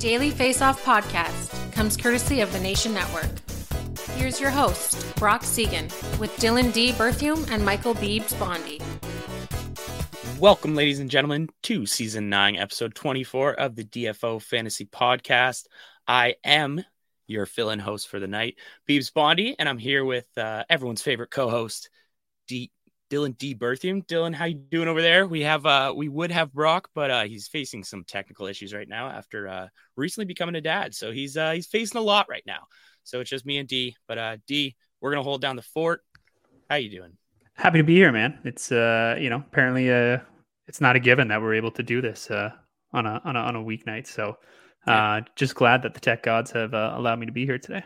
Daily Face Off podcast comes courtesy of the Nation Network. Here's your host, Brock Seguin, with Dylan D. Berthium and Michael Beebs Bondy. Welcome, ladies and gentlemen, to season nine, episode 24 of the DFO Fantasy Podcast. I am your fill in host for the night, Beebs Bondy, and I'm here with uh, everyone's favorite co host, D- Dylan D. Berthium. Dylan, how you doing over there? We have uh, we would have Brock, but uh, he's facing some technical issues right now after uh, recently becoming a dad. So he's uh, he's facing a lot right now. So it's just me and D. But uh, D, we're gonna hold down the fort. How you doing? Happy to be here, man. It's uh, you know, apparently uh it's not a given that we're able to do this uh on a on a on a weeknight. So uh just glad that the tech gods have uh, allowed me to be here today.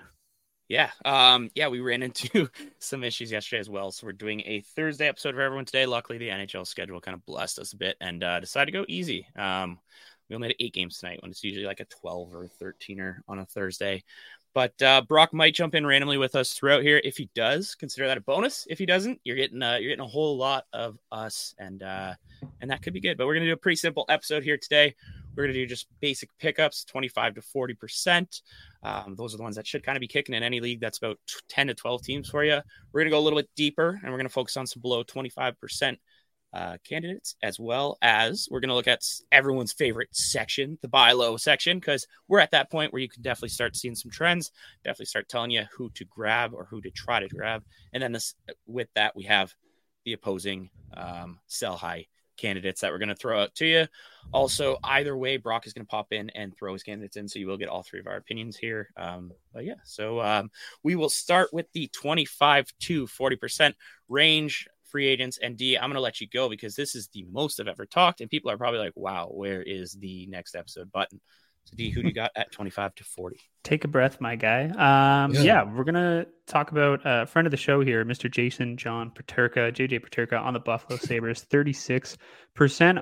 Yeah. Um, yeah, we ran into some issues yesterday as well. So we're doing a Thursday episode for everyone today. Luckily, the NHL schedule kind of blessed us a bit and uh, decided to go easy. Um, we only had eight games tonight when it's usually like a 12 or 13er on a Thursday. But uh, Brock might jump in randomly with us throughout here. If he does, consider that a bonus. If he doesn't, you're getting uh, you're getting a whole lot of us, and uh, and that could be good. But we're gonna do a pretty simple episode here today. We're gonna do just basic pickups, 25 to 40 percent. Um, those are the ones that should kind of be kicking in any league that's about 10 to 12 teams for you. We're gonna go a little bit deeper, and we're gonna focus on some below 25 percent uh, candidates, as well as we're going to look at everyone's favorite section, the buy low section, because we're at that point where you can definitely start seeing some trends, definitely start telling you who to grab or who to try to grab. And then this, with that, we have the opposing um, sell high candidates that we're going to throw out to you. Also, either way, Brock is going to pop in and throw his candidates in, so you will get all three of our opinions here. Um, but yeah, so um, we will start with the 25 to 40% range free agents. And D, I'm going to let you go because this is the most I've ever talked. And people are probably like, wow, where is the next episode button? So, D, who do you got at 25 to 40? Take a breath, my guy. Um, yeah. yeah. we're going to talk about a friend of the show here, Mr. Jason John Peterka, JJ Peterka on the Buffalo Sabres, 36%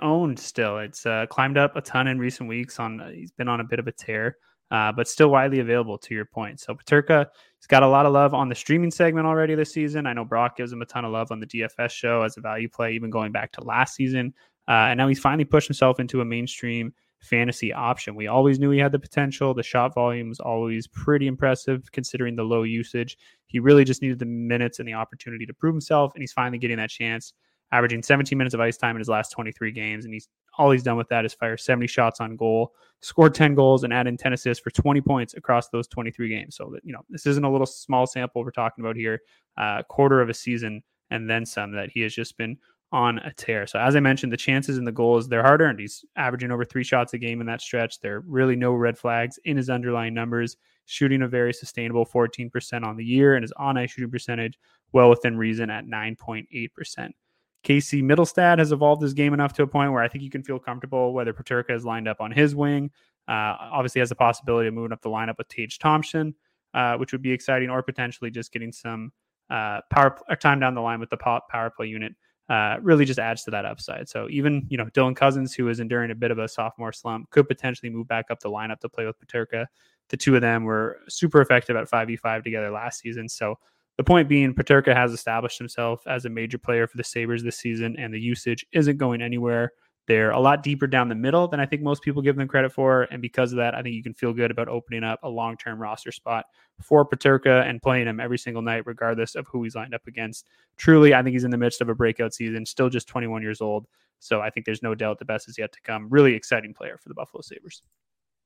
owned still. It's uh, climbed up a ton in recent weeks. On He's been on a bit of a tear. Uh, but still widely available to your point. So Peterka, he's got a lot of love on the streaming segment already this season. I know Brock gives him a ton of love on the DFS show as a value play, even going back to last season. Uh, and now he's finally pushed himself into a mainstream fantasy option. We always knew he had the potential. The shot volume was always pretty impressive considering the low usage. He really just needed the minutes and the opportunity to prove himself, and he's finally getting that chance averaging 17 minutes of ice time in his last 23 games. And he's all he's done with that is fire 70 shots on goal, scored 10 goals, and add in 10 assists for 20 points across those 23 games. So that you know, this isn't a little small sample we're talking about here. Uh, quarter of a season and then some that he has just been on a tear. So as I mentioned, the chances and the goals they're hard earned. He's averaging over three shots a game in that stretch. There are really no red flags in his underlying numbers. Shooting a very sustainable 14% on the year, and his on ice shooting percentage well within reason at 9.8%. Casey Mittelstadt has evolved his game enough to a point where I think you can feel comfortable whether Peterka is lined up on his wing Uh, obviously, has the possibility of moving up the lineup with Tage Thompson, uh, which would be exciting, or potentially just getting some uh, power time down the line with the power play unit. Uh, really just adds to that upside. So even you know Dylan Cozens, who is enduring a bit of a sophomore slump, could potentially move back up the lineup to play with Peterka. The two of them were super effective at five v five together last season. So the point being, Peterka has established himself as a major player for the Sabres this season, and the usage isn't going anywhere. They're a lot deeper down the middle than I think most people give them credit for. And because of that, I think you can feel good about opening up a long term roster spot for Peterka and playing him every single night, regardless of who he's lined up against. Truly, I think he's in the midst of a breakout season, still just 21 years old. So I think there's no doubt the best is yet to come. Really exciting player for the Buffalo Sabres.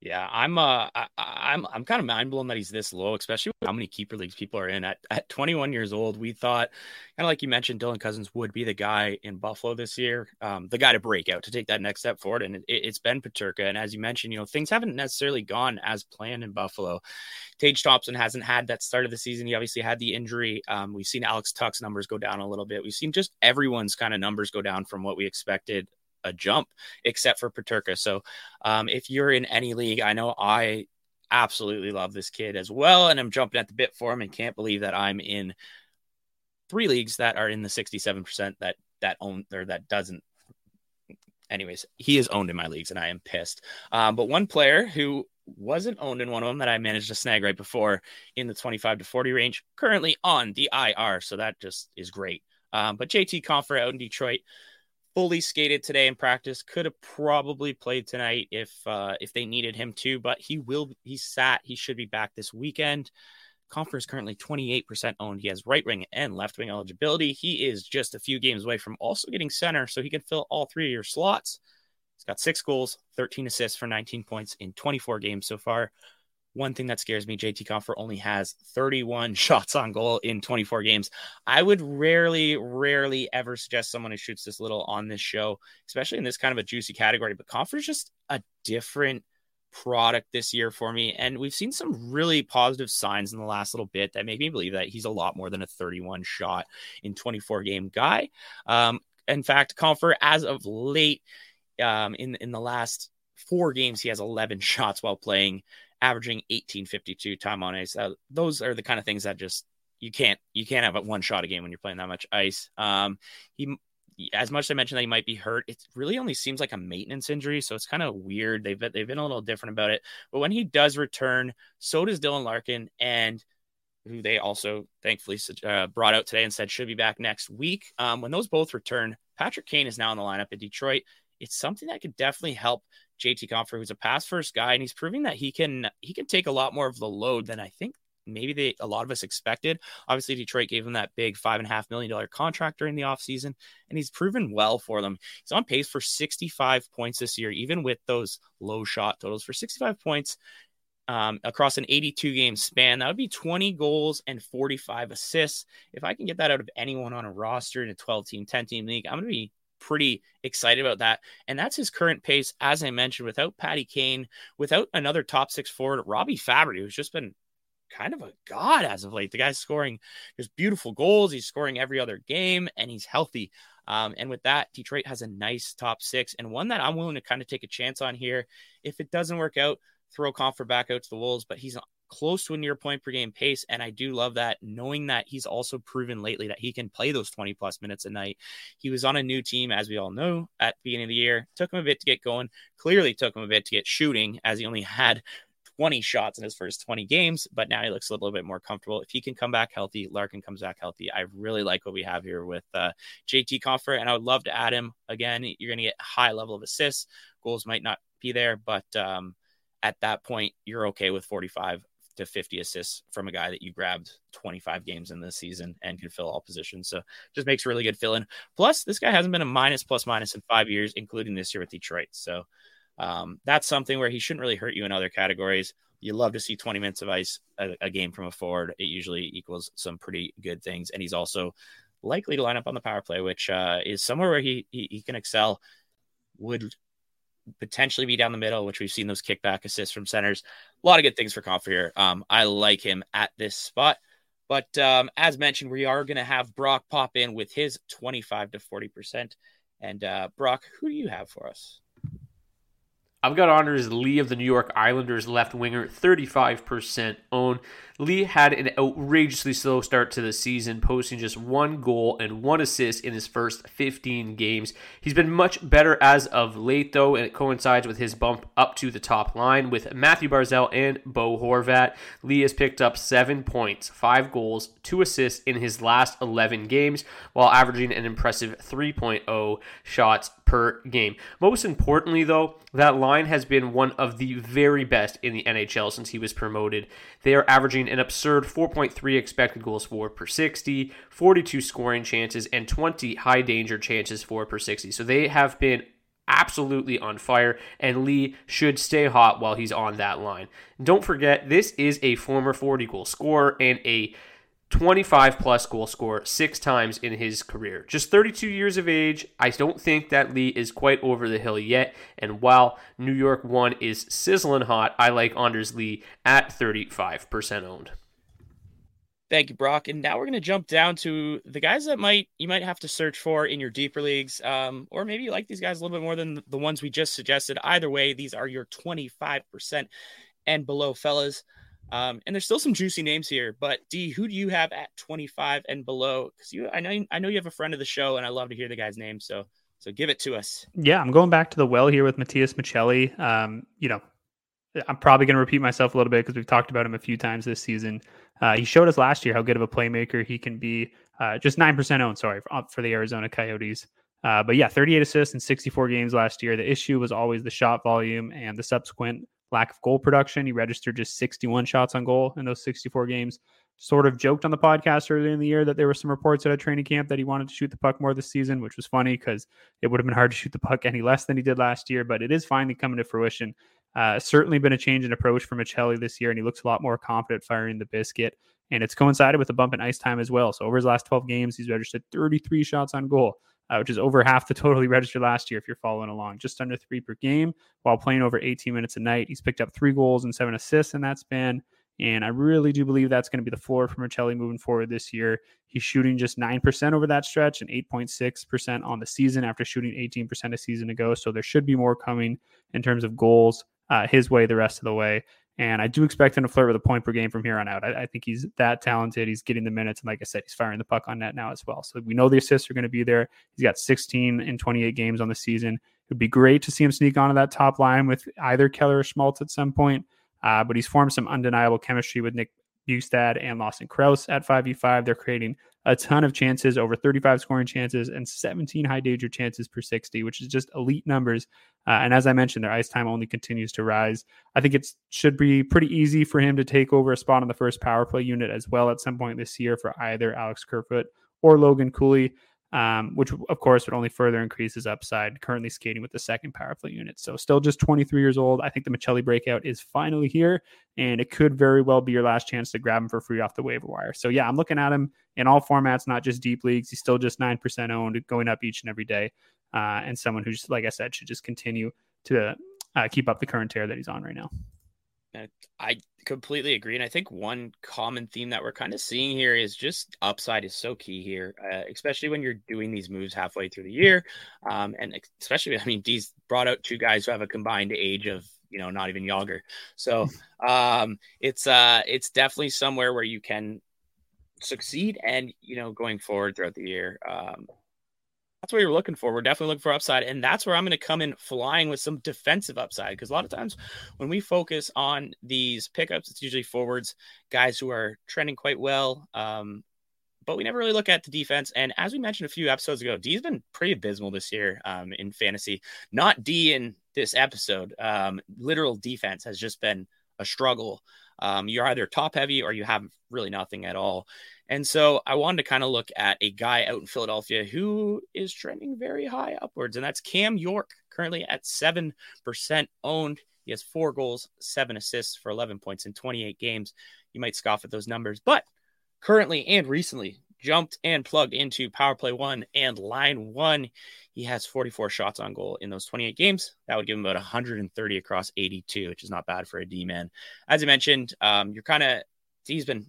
Yeah, I'm uh I, I'm I'm kind of mind blown that he's this low, especially how many keeper leagues people are in. At at 21 years old, we thought kind of like you mentioned, Dylan Cozens would be the guy in Buffalo this year, um, the guy to break out to take that next step forward, and it, has been Peterka. And as you mentioned, you know things haven't necessarily gone as planned in Buffalo. Tage Thompson hasn't had that start of the season. He obviously had the injury. Um, we've seen Alex Tuch's numbers go down a little bit. We've seen just everyone's kind of numbers go down from what we expected a jump, except for Peterka. So um, if you're in any league, I know I absolutely love this kid as well, and I'm jumping at the bit for him, and can't believe that I'm in three leagues that are in the 67% that that own or that doesn't. Anyways, he is owned in my leagues, and I am pissed. Um, but one player who wasn't owned in one of them that I managed to snag right before in the 25 to 40 range, currently on the IR. So that just is great. Um, but JT Compher out in Detroit, fully skated today in practice. Could have probably played tonight if uh, if they needed him to, but he will. He sat. He should be back this weekend. Compher is currently 28% owned. He has right wing and left wing eligibility. He is just a few games away from also getting center, so he can fill all three of your slots. He's got six goals, 13 assists for 19 points in 24 games so far. One thing that scares me, JT Compher only has 31 shots on goal in 24 games. I would rarely, rarely ever suggest someone who shoots this little on this show, especially in this kind of a juicy category. But Compher is just a different product this year for me. And we've seen some really positive signs in the last little bit that make me believe that he's a lot more than a 31 shot in 24 game guy. Um, in fact, Compher, as of late, um, in in the last four games, he has 11 shots while playing averaging 1852 time on ice. Uh, those are the kind of things that just you can't you can't have a one shot a game when you're playing that much ice. Um, he as much as I mentioned that he might be hurt, it really only seems like a maintenance injury, so it's kind of weird. They've been, they've been a little different about it. But when he does return, so does Dylan Larkin, and who they also thankfully uh, brought out today and said should be back next week. Um, when those both return, Patrick Kane is now in the lineup in Detroit. It's something that could definitely help JT Compher, who's a pass first guy, and he's proving that he can he can take a lot more of the load than I think maybe they a lot of us expected. Obviously, Detroit gave him that big five and a half million dollar contract during the offseason, and he's proven well for them. He's on pace for 65 points this year, even with those low shot totals for 65 points. Um, across an 82 game span, that would be 20 goals and 45 assists. If I can get that out of anyone on a roster in a 12 team, 10 team league, I'm going to be pretty excited about that. And that's his current pace, as I mentioned, without Patty Kane, without another top six forward, Robbie Fabbri, who's just been kind of a god as of late. The guy's scoring just beautiful goals. He's scoring every other game and he's healthy. Um, and with that, Detroit has a nice top six and one that I'm willing to kind of take a chance on here. If it doesn't work out, throw Compher back out to the Wolves, but he's close to a near point per game pace. And I do love that, knowing that he's also proven lately that he can play those 20 plus minutes a night. He was on a new team, as we all know, at the beginning of the year. Took him a bit to get going, clearly took him a bit to get shooting, as he only had 20 shots in his first 20 games, but now he looks a little bit more comfortable. If he can come back healthy, Larkin comes back healthy. I really like what we have here with uh, JT Compher, and I would love to add him again. You're going to get high level of assists. Goals might not be there, but um, at that point, you're okay with 45 to 50 assists from a guy that you grabbed 25 games in this season and can fill all positions. So just makes really good fill in. Plus, this guy hasn't been a minus plus minus in five years, including this year with Detroit. So um, that's something where he shouldn't really hurt you in other categories. You love to see 20 minutes of ice a, a game from a forward. It usually equals some pretty good things. And he's also likely to line up on the power play, which uh, is somewhere where he, he, he can excel. Would potentially be down the middle, which we've seen those kickback assists from centers. A lot of good things for Compher here. Um, I like him at this spot. But um, as mentioned, we are going to have Brock pop in with his 25 to 40%. And uh, Brock, who do you have for us? I've got Anders Lee of the New York Islanders left winger, 35% owned. Lee had an outrageously slow start to the season, posting just one goal and one assist in his first 15 games. He's been much better as of late, though, and it coincides with his bump up to the top line with Mathew Barzal and Bo Horvat. Lee has picked up seven points, five goals, two assists in his last 11 games, while averaging an impressive 3.0 shots per game. Most importantly, though, that line has been one of the very best in the NHL since he was promoted. They are averaging an absurd 4.3 expected goals for per 60, 42 scoring chances, and 20 high danger chances for per 60. So they have been absolutely on fire, and Lee should stay hot while he's on that line. Don't forget, this is a former 40 goal scorer and a 25 plus goal score six times in his career. Just 32 years of age. I don't think that Lee is quite over the hill yet. And while New York 1 is sizzling hot, I like Anders Lee at 35% owned. Thank you, Brock. And now we're going to jump down to the guys that might you might have to search for in your deeper leagues, um, or maybe you like these guys a little bit more than the ones we just suggested. Either way, these are your 25% and below fellas. Um, and there's still some juicy names here, but D, who do you have at 25 and below? Because you, I know, I know you have a friend of the show, and I love to hear the guy's name. So, so give it to us. Yeah, I'm going back to the well here with Matias Maccelli. Um, you know, I'm probably going to repeat myself a little bit because we've talked about him a few times this season. Uh, he showed us last year how good of a playmaker he can be. Uh, just nine percent owned, sorry, for, for the Arizona Coyotes. Uh, but yeah, 38 assists in 64 games last year. The issue was always the shot volume and the subsequent lack of goal production. He registered just 61 shots on goal in those 64 games. Sort of joked on the podcast earlier in the year that there were some reports at a training camp that he wanted to shoot the puck more this season, which was funny because it would have been hard to shoot the puck any less than he did last year. But it is finally coming to fruition. Uh, certainly been a change in approach for Maccelli this year, and he looks a lot more confident firing the biscuit. And it's coincided with a bump in ice time as well. So over his last 12 games, he's registered 33 shots on goal uh, which is over half the total he registered last year if you're following along, just under three per game while playing over 18 minutes a night. He's picked up three goals and seven assists in that span. And I really do believe that's going to be the floor for Maccelli moving forward this year. He's shooting just 9% over that stretch and 8.6% on the season after shooting 18% a season ago. So there should be more coming in terms of goals uh, his way the rest of the way. And I do expect him to flirt with a point per game from here on out. I, I, think he's that talented. He's getting the minutes. And like I said, he's firing the puck on net now as well. So we know the assists are going to be there. He's got 16 in 28 games on the season. It would be great to see him sneak onto that top line with either Keller or Schmaltz at some point. Uh, but he's formed some undeniable chemistry with Nick Bjugstad and Lawson Crouse at 5v5. They're creating a ton of chances, over 35 scoring chances, and 17 high danger chances per 60, which is just elite numbers. Uh, and as I mentioned, their ice time only continues to rise. I think it should be pretty easy for him to take over a spot on the first power play unit as well at some point this year for either Alex Kerfoot or Logan Cooley um, which of course would only further increase his upside. Currently skating with the second power play unit, so still just 23 years old. I think the Maccelli breakout is finally here, and it could very well be your last chance to grab him for free off the waiver wire. So yeah, I'm looking at him in all formats, not just deep leagues. He's still just nine percent owned, going up each and every day, uh, and someone who's like I said should just continue to uh, keep up the current tear that he's on right now. I completely agree. And I think one common theme that we're kind of seeing here is just upside is so key here, uh, especially when you're doing these moves halfway through the year. Um, and especially, I mean, D's brought out two guys who have a combined age of, you know, not even younger. So um, it's uh, it's definitely somewhere where you can succeed and, you know, going forward throughout the year. Um, that's what you're looking for. We're definitely looking for upside. And that's where I'm going to come in flying with some defensive upside. Because a lot of times when we focus on these pickups, it's usually forwards, guys who are trending quite well. Um, but we never really look at the defense. And as we mentioned a few episodes ago, D's been pretty abysmal this year um, in fantasy. Not D in this episode. Um, literal defense has just been a struggle. Um, you're either top heavy or you have really nothing at all. And so I wanted to kind of look at a guy out in Philadelphia who is trending very high upwards, and that's Cam York, currently at 7% owned. He has four goals, seven assists for 11 points in 28 games. You might scoff at those numbers, but currently and recently jumped and plugged into power play one and line one. He has 44 shots on goal in those 28 games. That would give him about 130 across 82, which is not bad for a D man. As I mentioned, um, you're kind of, he's been.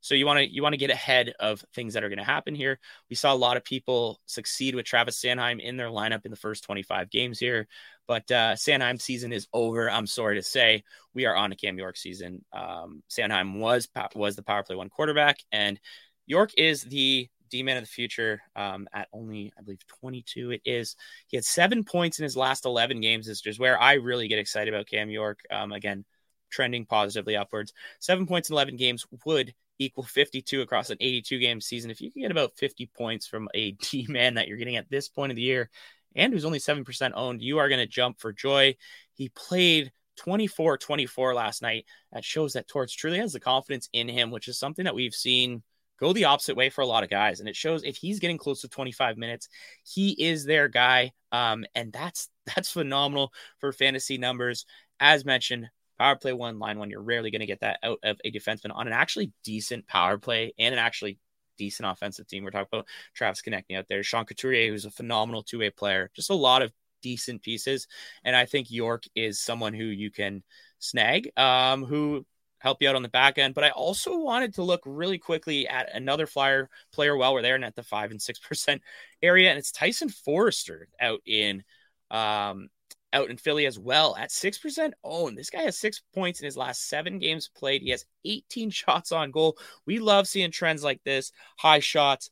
So you want to you want to get ahead of things that are going to happen here. We saw a lot of people succeed with Travis Sanheim in their lineup in the first 25 games here, But uh, Sanheim season is over. I'm sorry to say we are on a Cam York season. Um, Sanheim was was the power play one quarterback, and York is the D man of the future um, at only, I believe, 22. It is. He had seven points in his last 11 games. This is where I really get excited about Cam York. Um, again, trending positively upwards. Seven points in 11 games would equal 52 across an 82 game season. If you can get about 50 points from a D man that you're getting at this point of the year and who's only 7% owned, you are going to jump for joy. He played 24 24 last night. That shows that Torts truly has the confidence in him, which is something that we've seen go the opposite way for a lot of guys. And it shows if he's getting close to 25 minutes, he is their guy. Um, and that's that's phenomenal for fantasy numbers. As mentioned, power play one, line one, you're rarely going to get that out of a defenseman on an actually decent power play and an actually decent offensive team. We're talking about Travis Konecny out there, Sean Couturier, who's a phenomenal two way player, just a lot of decent pieces. And I think York is someone who you can snag, um, who help you out on the back end. But I also wanted to look really quickly at another flyer player while we're there and at the five and six percent area, and it's Tyson Foerster out in um, out in Philly as well at 6% owned. This guy has six points in his last seven games played. He has 18 shots on goal. We love seeing trends like this high shots.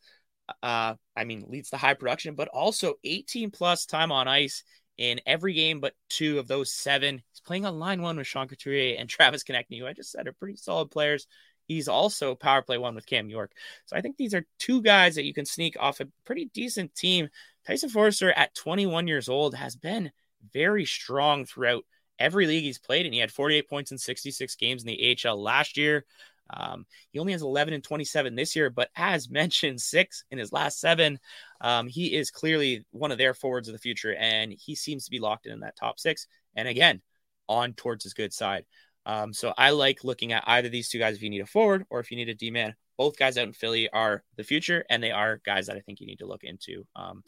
Uh, I mean, leads to high production, but also 18 plus time on ice in every game but two of those seven. He's playing on line one with Sean Couturier and Travis Konecny, who I just said are pretty solid players. He's also power play one with Cam York. So I think these are two guys that you can sneak off a pretty decent team. Tyson Foerster at 21 years old has been – very strong throughout every league he's played in. He had 48 points in 66 games in the AHL last year. Um, he only has 11 and 27 this year, but as mentioned, six in his last seven. Um, he is clearly one of their forwards of the future, and he seems to be locked in, in that top six. And again, on towards his good side. Um, so I like looking at either these two guys if you need a forward or if you need a D man. Both guys out in Philly are the future, and they are guys that I think you need to look into. Um,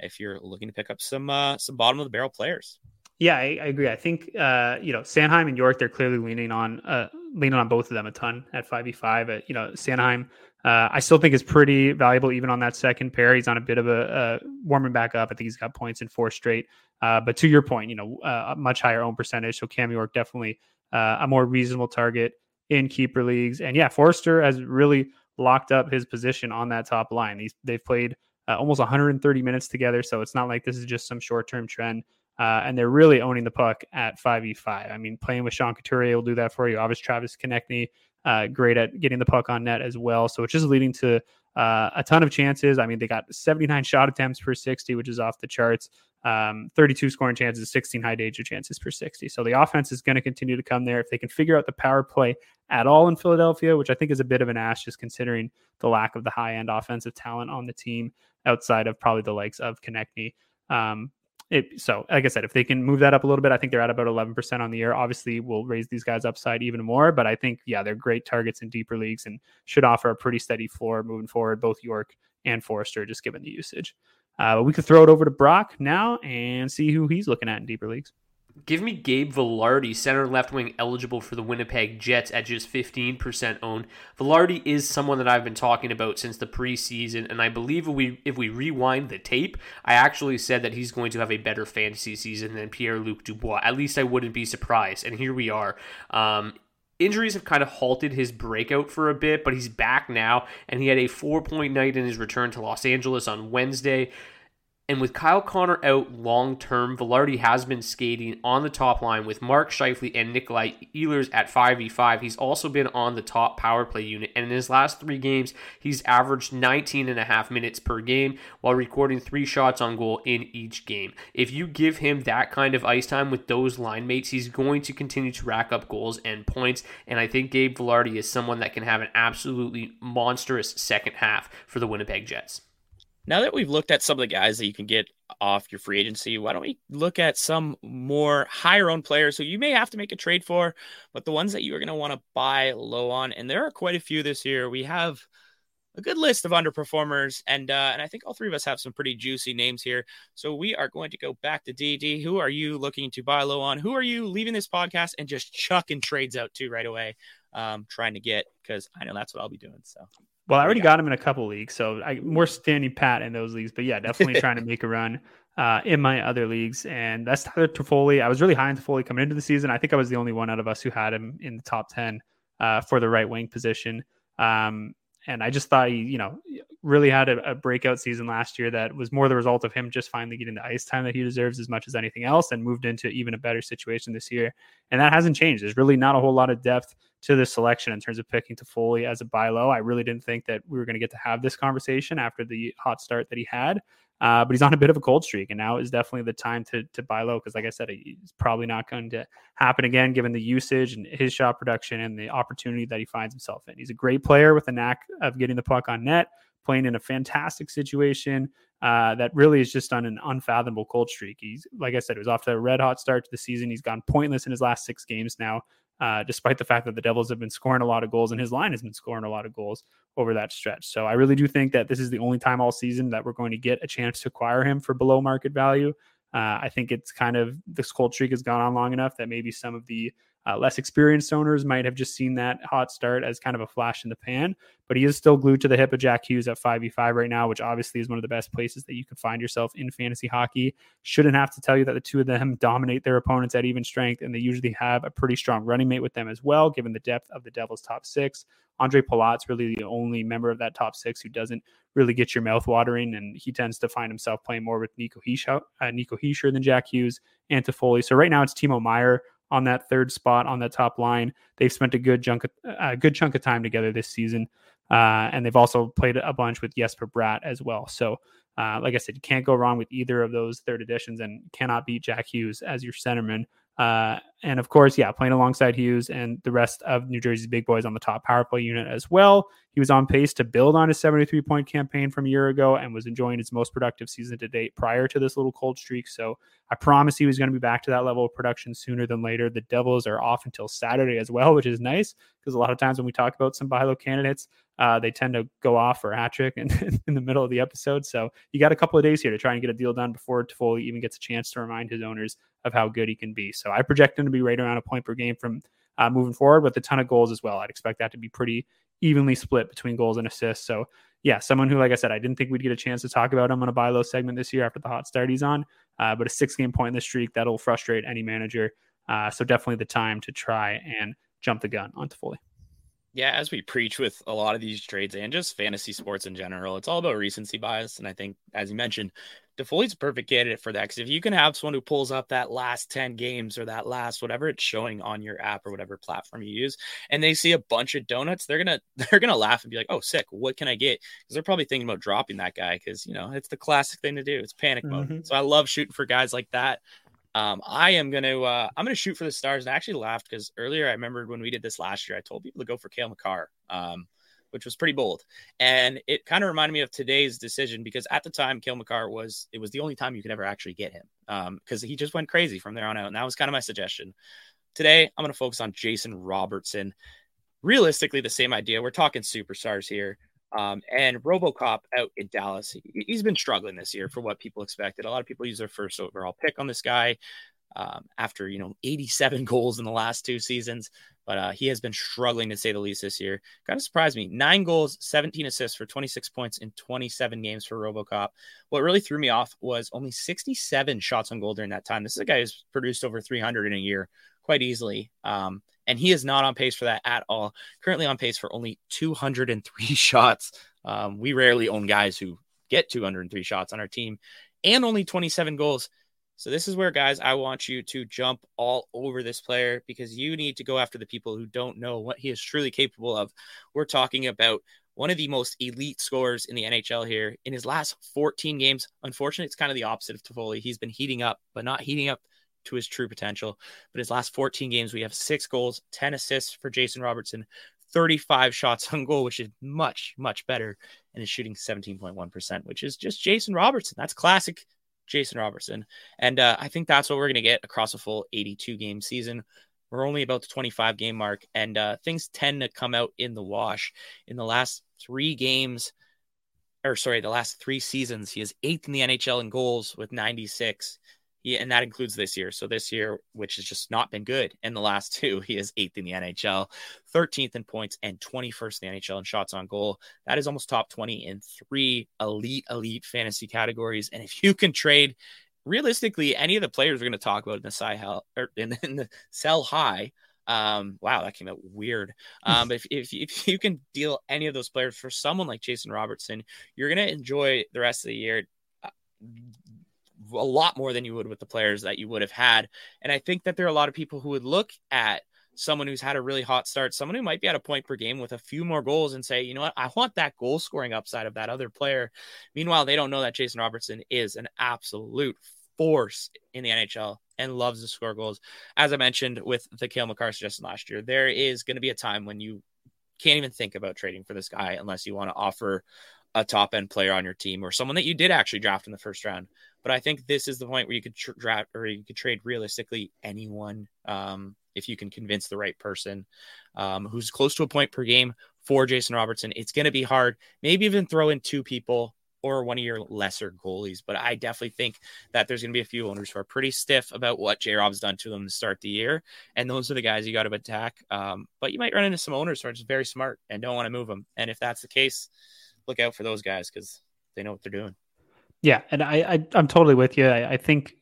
if you're looking to pick up some uh, some bottom of the barrel players. Yeah, I, I agree. I think uh, you know Sanheim and York. They're clearly leaning on uh, leaning on both of them a ton at five v five. You know Sanheim, uh, I still think is pretty valuable even on that second pair. He's on a bit of a, a warming back up. I think he's got points in four straight. Uh, but to your point, you know uh, a much higher own percentage. So Cam York definitely uh, a more reasonable target in keeper leagues. And yeah, Foerster has really locked up his position on that top line. He's, they've played uh, almost 130 minutes together. So it's not like this is just some short term trend. Uh, and they're really owning the puck at 5v5. I mean, playing with Sean Couturier will do that for you. Obviously, Travis Konecny, uh, great at getting the puck on net as well. So it's just leading to uh, a ton of chances. I mean, they got 79 shot attempts per 60, which is off the charts. Um, 32 scoring chances, 16 high danger chances per 60. So the offense is going to continue to come there. If they can figure out the power play at all in Philadelphia, which I think is a bit of an ask just considering the lack of the high end offensive talent on the team outside of probably the likes of Konecny. Um, it, so, like I said, if they can move that up a little bit, I think they're at about 11% on the year. Obviously, we'll raise these guys upside even more, but I think, yeah, they're great targets in deeper leagues and should offer a pretty steady floor moving forward, both York and Foerster, just given the usage. Uh, but we could throw it over to Brock now and see who he's looking at in deeper leagues. Give me Gabe Vilardi, center left wing eligible for the Winnipeg Jets at just 15% owned. Vilardi is someone that I've been talking about since the preseason, and I believe if we if we rewind the tape, I actually said that he's going to have a better fantasy season than Pierre Luc Dubois. At least I wouldn't be surprised. And here we are. Um, injuries have kind of halted his breakout for a bit, but he's back now, and he had a four point night in his return to Los Angeles on Wednesday. And with Kyle Connor out long term, Vilardi has been skating on the top line with Mark Scheifele and Nikolai Ehlers at 5v5. He's also been on the top power play unit. And in his last three games, he's averaged 19 and a half minutes per game while recording three shots on goal in each game. If you give him that kind of ice time with those line mates, he's going to continue to rack up goals and points. And I think Gabe Vilardi is someone that can have an absolutely monstrous second half for the Winnipeg Jets. Now that we've looked at some of the guys that you can get off your free agency, why don't we look at some more higher owned players who you may have to make a trade for, but the ones that you are going to want to buy low on? And there are quite a few this year. We have a good list of underperformers, and uh, and I think all three of us have some pretty juicy names here. So we are going to go back to DD. Who are you looking to buy low on? Who are you leaving this podcast and just chucking trades out to right away? Um, trying to get because I know that's what I'll be doing. So well, I already got him in a couple leagues, so I more standing pat in those leagues. But yeah, definitely trying to make a run uh, in my other leagues, and that's Tyler Toffoli. I was really high on Toffoli coming into the season. I think I was the only one out of us who had him in the top 10 uh, for the right wing position. Um, and I just thought he, you know, really had a, a, breakout season last year that was more the result of him just finally getting the ice time that he deserves as much as anything else and moved into even a better situation this year. And that hasn't changed. There's really not a whole lot of depth to this selection in terms of picking Toffoli as a buy low. I really didn't think that we were going to get to have this conversation after the hot start that he had. Uh, but he's on a bit of a cold streak, and now is definitely the time to to buy low because, like I said, it's probably not going to happen again given the usage and his shot production and the opportunity that he finds himself in. He's a great player with a knack of getting the puck on net, playing in a fantastic situation uh, that really is just on an unfathomable cold streak. He's like I said, it was off to a red hot start to the season. He's gone pointless in his last six games now uh, despite the fact that the Devils have been scoring a lot of goals and his line has been scoring a lot of goals over that stretch. So I really do think that this is the only time all season that we're going to get a chance to acquire him for below market value. Uh, I think it's kind of this cold streak has gone on long enough that maybe some of the uh, less experienced owners might have just seen that hot start as kind of a flash in the pan, but he is still glued to the hip of Jack Hughes at 5v5 right now, which obviously is one of the best places that you can find yourself in fantasy hockey. Shouldn't have to tell you that the two of them dominate their opponents at even strength, and they usually have a pretty strong running mate with them as well, given the depth of the Devils' top six. Andre Palat's really the only member of that top six who doesn't really get your mouth watering, and he tends to find himself playing more with Nico Hischier, uh, Nico Hischier than Jack Hughes and Toffoli. So right now it's Timo Meier on that third spot on the top line. They've spent a good chunk of, a good chunk of time together this season, uh, and they've also played a bunch with Jesper Bratt as well. So, uh, like I said, you can't go wrong with either of those third additions, and cannot beat Jack Hughes as your centerman. Uh, and of course, yeah, playing alongside Hughes and the rest of New Jersey's big boys on the top power play unit as well. He was on pace to build on his 73 point campaign from a year ago and was enjoying his most productive season to date prior to this little cold streak. So I promise he was going to be back to that level of production sooner than later. The Devils are off until Saturday as well, which is nice because a lot of times when we talk about some buy candidates, uh, they tend to go off for a hat trick in, in the middle of the episode. So you got a couple of days here to try and get a deal done before Toffoli even gets a chance to remind his owners of how good he can be. So I project him to be right around a point per game from uh, moving forward with a ton of goals as well. I'd expect that to be pretty evenly split between goals and assists. So yeah, someone who, like I said, I didn't think we'd get a chance to talk about him on a buy low segment this year after the hot start he's on. Uh, but a six game point in the streak that'll frustrate any manager. Uh, so definitely the time to try and jump the gun on Toffoli. Yeah, as we preach with a lot of these trades and just fantasy sports in general, it's all about recency bias. And I think, as you mentioned, Toffoli's a perfect candidate for that. Because if you can have someone who pulls up that last 10 games or that last whatever it's showing on your app or whatever platform you use, and they see a bunch of donuts, they're gonna they're gonna laugh and be like, oh sick, what can I get? Because they're probably thinking about dropping that guy because you know it's the classic thing to do. It's panic mode. Mm-hmm. So I love shooting for guys like that. Um, I am gonna uh, I'm gonna shoot for the stars. And I actually laughed because earlier I remembered when we did this last year, I told people to go for Cale Makar, um, which was pretty bold, and it kind of reminded me of today's decision because at the time Cale Makar was it was the only time you could ever actually get him because um, he just went crazy from there on out, and that was kind of my suggestion. Today I'm gonna focus on Jason Robertson. Realistically, the same idea. We're talking superstars here. Um, and Robocop out in Dallas, he, has been struggling this year for what people expected. A lot of people use their first overall pick on this guy um, after you know 87 goals in the last two seasons, but uh, he has been struggling to say the least this year. Kind of surprised me. Nine goals, 17 assists for 26 points in 27 games for Robocop. What really threw me off was only 67 shots on goal during that time. This is a guy who's produced over 300 in a year quite easily. Um, and he is not on pace for that at all. Currently on pace for only 203 shots. Um, we rarely own guys who get 203 shots on our team and only 27 goals. So this is where, guys, I want you to jump all over this player because you need to go after the people who don't know what he is truly capable of. We're talking about one of the most elite scorers in the NHL here. In his last 14 games, unfortunately, it's kind of the opposite of Toffoli. He's been heating up, but not heating up to his true potential. But his last 14 games, we have six goals, 10 assists for Jason Robertson, 35 shots on goal, which is much, much better, and is shooting 17.1%, which is just Jason Robertson. That's classic Jason Robertson. And uh, I think that's what we're going to get across a full 82 game season. We're only about the 25 game mark, and uh, things tend to come out in the wash. In the last three games, or sorry, the last three seasons, he is eighth in the NHL in goals with 96. He, and that includes this year. So this year, which has just not been good in the last two, he is eighth in the NHL, 13th in points, and 21st in the NHL in shots on goal. That is almost top 20 in three elite, elite fantasy categories. And if you can trade realistically, any of the players we're going to talk about in the sell or in, in the sell high. Um, wow, that came out weird. Um, but if, if, if you can deal any of those players for someone like Jason Robertson, you're going to enjoy the rest of the year uh, a lot more than you would with the players that you would have had. And I think that there are a lot of people who would look at someone who's had a really hot start, someone who might be at a point per game with a few more goals and say, you know what, I want that goal scoring upside of that other player. Meanwhile, they don't know that Jason Robertson is an absolute force in the NHL and loves to score goals. As I mentioned with the Cale Makar suggestion last year, there is going to be a time when you can't even think about trading for this guy unless you want to offer a top end player on your team or someone that you did actually draft in the first round. But I think this is the point where you could tr- draft or you could trade realistically anyone um, if you can convince the right person um, who's close to a point per game for Jason Robertson. It's going to be hard. Maybe even throw in two people or one of your lesser goalies. But I definitely think that there's going to be a few owners who are pretty stiff about what J Rob's done to them to start the year. And those are the guys you got to attack. Um, but you might run into some owners who are just very smart and don't want to move them. And if that's the case, look out for those guys because they know what they're doing. Yeah. And I, I, am totally with you. I, I, think,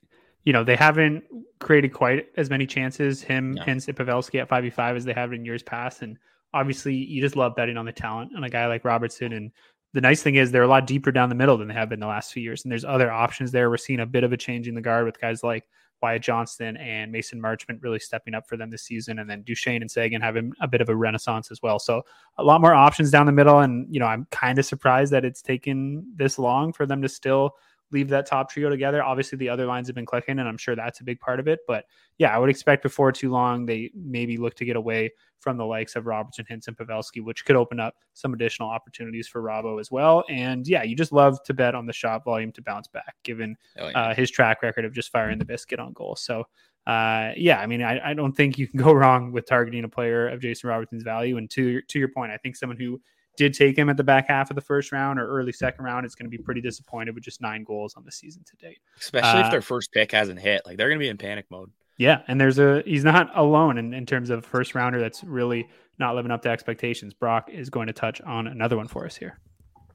you know, they haven't created quite as many chances, him, no. hence Pavelski at 5v5 as they have in years past. And obviously, you just love betting on the talent on a guy like Robertson and the nice thing is they're a lot deeper down the middle than they have been the last few years. And there's other options there. We're seeing a bit of a change in the guard with guys like Wyatt Johnston and Mason Marchment really stepping up for them this season. And then Duchene and Seguin having a bit of a renaissance as well. So a lot more options down the middle. And, you know, I'm kind of surprised that it's taken this long for them to still leave that top trio together. Obviously, the other lines have been clicking, and I'm sure that's a big part of it. But yeah, I would expect before too long they maybe look to get away from the likes of Robertson, Hintz, and Pavelski, which could open up some additional opportunities for Robbo as well. And yeah, you just love to bet on the shot volume to bounce back, given oh, yeah. uh, his track record of just firing the biscuit on goal. So uh, yeah, I mean, I, I don't think you can go wrong with targeting a player of Jason Robertson's value. And to to your point, I think someone who did take him at the back half of the first round or early second round is going to be pretty disappointed with just nine goals on the season to date. Especially uh, if their first pick hasn't hit, like they're going to be in panic mode. Yeah, and there's a he's not alone in, in terms of first rounder that's really not living up to expectations. Brock is going to touch on another one for us here.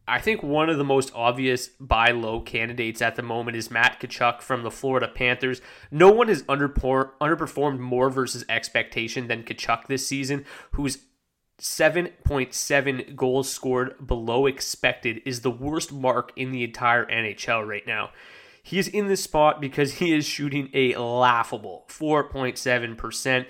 I think one of the most obvious buy low candidates at the moment is Matt Tkachuk from the Florida Panthers. No one has underperformed more versus expectation than Tkachuk this season, who's 7.7 goals scored below expected is the worst mark in the entire NHL right now. He is in this spot because he is shooting a laughable 4.7%.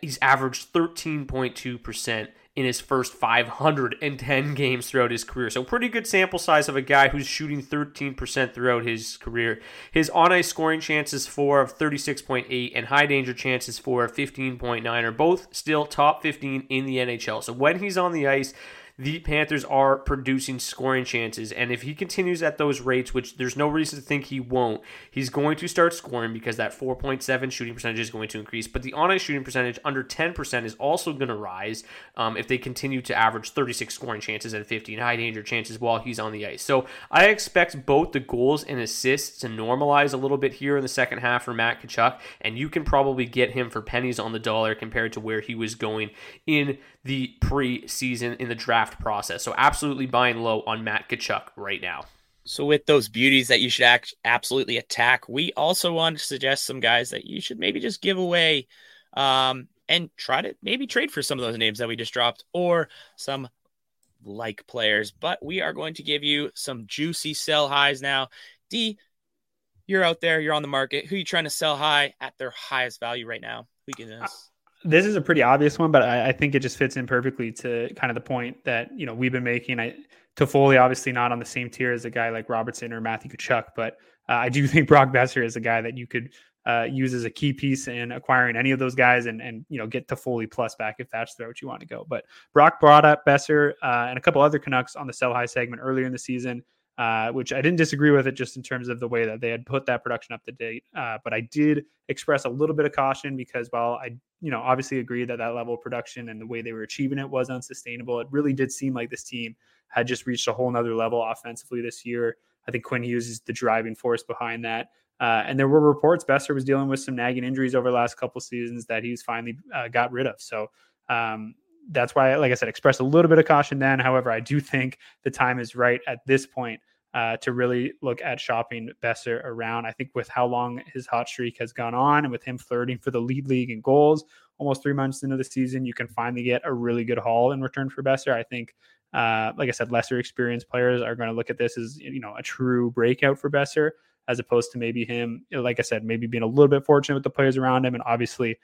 He's averaged 13.2% in his first 510 games throughout his career. So, pretty good sample size of a guy who's shooting 13% throughout his career. His on ice scoring chances for of 36.8 and high danger chances for 15.9 are both still top 15 in the NHL. So, when he's on the ice, the Panthers are producing scoring chances. And if he continues at those rates, which there's no reason to think he won't, he's going to start scoring because that 4.7 shooting percentage is going to increase. But the on ice shooting percentage under 10% is also going to rise um, if they continue to average 36 scoring chances and 15 high danger chances while he's on the ice. So I expect both the goals and assists to normalize a little bit here in the second half for Matt Tkachuk. And you can probably get him for pennies on the dollar compared to where he was going in the preseason in the draft process. So absolutely buying low on Matt Tkachuk right now. So with those beauties that you should act absolutely attack, we also want to suggest some guys that you should maybe just give away um, and try to maybe trade for some of those names that we just dropped or some like players. But we are going to give you some juicy sell highs now. D, you're out there, you're on the market. Who are you trying to sell high at their highest value right now? We can this this is a pretty obvious one, but I, I, think it just fits in perfectly to kind of the point that you know we've been making. I Toffoli obviously not on the same tier as a guy like Robertson or Matthew Tkachuk, but uh, I do think Brock Boeser is a guy that you could uh, use as a key piece in acquiring any of those guys and and you know get Toffoli plus back if that's the route you want to go. But Brock brought up Boeser uh, and a couple other Canucks on the sell high segment earlier in the season. Uh, which I didn't disagree with it just in terms of the way that they had put that production up to date. Uh, but I did express a little bit of caution because while I, you know, obviously agree that that level of production and the way they were achieving it was unsustainable, it really did seem like this team had just reached a whole nother level offensively this year. I think Quinn Hughes is the driving force behind that. Uh, and there were reports Boeser was dealing with some nagging injuries over the last couple seasons that he's finally uh, got rid of. So um, that's why, like I said, expressed a little bit of caution then. However, I do think the time is right at this point uh, to really look at shopping Boeser around. I think with how long his hot streak has gone on and with him flirting for the lead league in goals almost three months into the season, you can finally get a really good haul in return for Boeser. I think, uh, like I said, lesser experienced players are going to look at this as you know a true breakout for Boeser as opposed to maybe him, like I said, maybe being a little bit fortunate with the players around him and obviously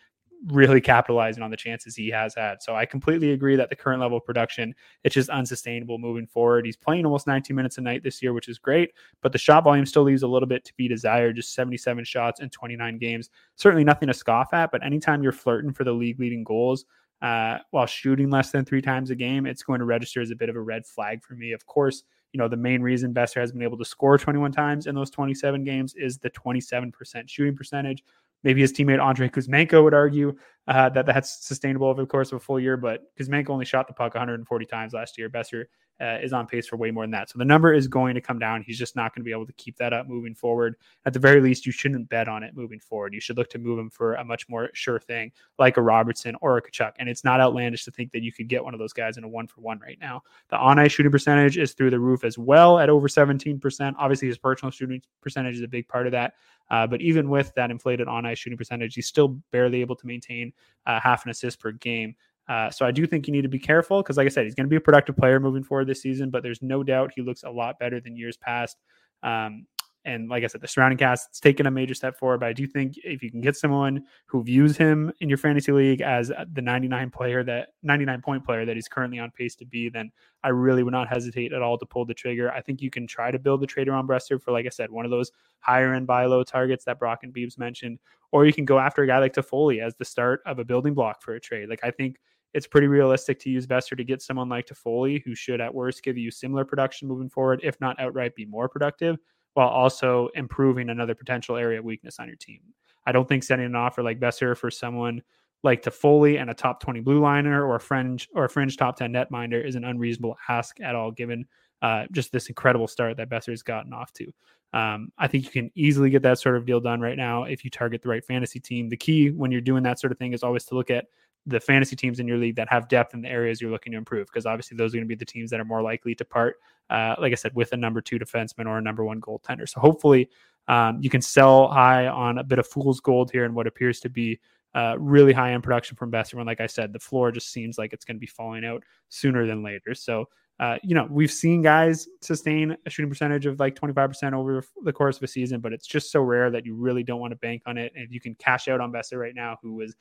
really capitalizing on the chances he has had. So I completely agree that the current level of production, it's just unsustainable moving forward. He's playing almost 19 minutes a night this year, which is great, but the shot volume still leaves a little bit to be desired. Just 77 shots in 29 games. Certainly nothing to scoff at, but anytime you're flirting for the league leading goals, uh, while shooting less than three times a game, it's going to register as a bit of a red flag for me. Of course, you know, the main reason Boeser has been able to score 21 times in those 27 games is the 27% shooting percentage. Maybe his teammate Andrei Kuzmenko would argue uh, that that's sustainable over the course of a full year, but Kuzmenko only shot the puck 140 times last year. Boeser uh, is on pace for way more than that. So the number is going to come down. He's just not going to be able to keep that up moving forward. At the very least, you shouldn't bet on it moving forward. You should look to move him for a much more sure thing, like a Robertson or a Tkachuk. And it's not outlandish to think that you could get one of those guys in a one for one right now. The on ice shooting percentage is through the roof as well at over 17%. Obviously, his personal shooting percentage is a big part of that. Uh, but even with that inflated on ice shooting percentage, he's still barely able to maintain uh, half an assist per game. Uh, so I do think you need to be careful because, like I said, he's going to be a productive player moving forward this season. But there's no doubt he looks a lot better than years past. Um, and like I said, the surrounding cast it's taken a major step forward. But I do think if you can get someone who views him in your fantasy league as the 99 player that 99 point player that he's currently on pace to be, then I really would not hesitate at all to pull the trigger. I think you can try to build the trader on Boeser for, like I said, one of those higher end buy low targets that Brock and Beebs mentioned, or you can go after a guy like Toffoli as the start of a building block for a trade. Like I think it's pretty realistic to use Boeser to get someone like Toffoli, who should at worst give you similar production moving forward, if not outright be more productive, while also improving another potential area of weakness on your team. I don't think sending an offer like Boeser for someone like Toffoli and a top 20 blue liner or a fringe or a fringe top 10 netminder is an unreasonable ask at all, given uh, just this incredible start that Boeser's gotten off to. Um, I think you can easily get that sort of deal done right now if you target the right fantasy team. The key when you're doing that sort of thing is always to look at the fantasy teams in your league that have depth in the areas you're looking to improve, because obviously those are going to be the teams that are more likely to part, uh, like I said, with a number two defenseman or a number one goaltender. So hopefully um, you can sell high on a bit of fool's gold here and what appears to be uh, really high end production from. And like I said, the floor just seems like it's going to be falling out sooner than later. So, uh, you know, we've seen guys sustain a shooting percentage of like 25% over the course of a season, but it's just so rare that you really don't want to bank on it. And you can cash out on Boeser right now, who was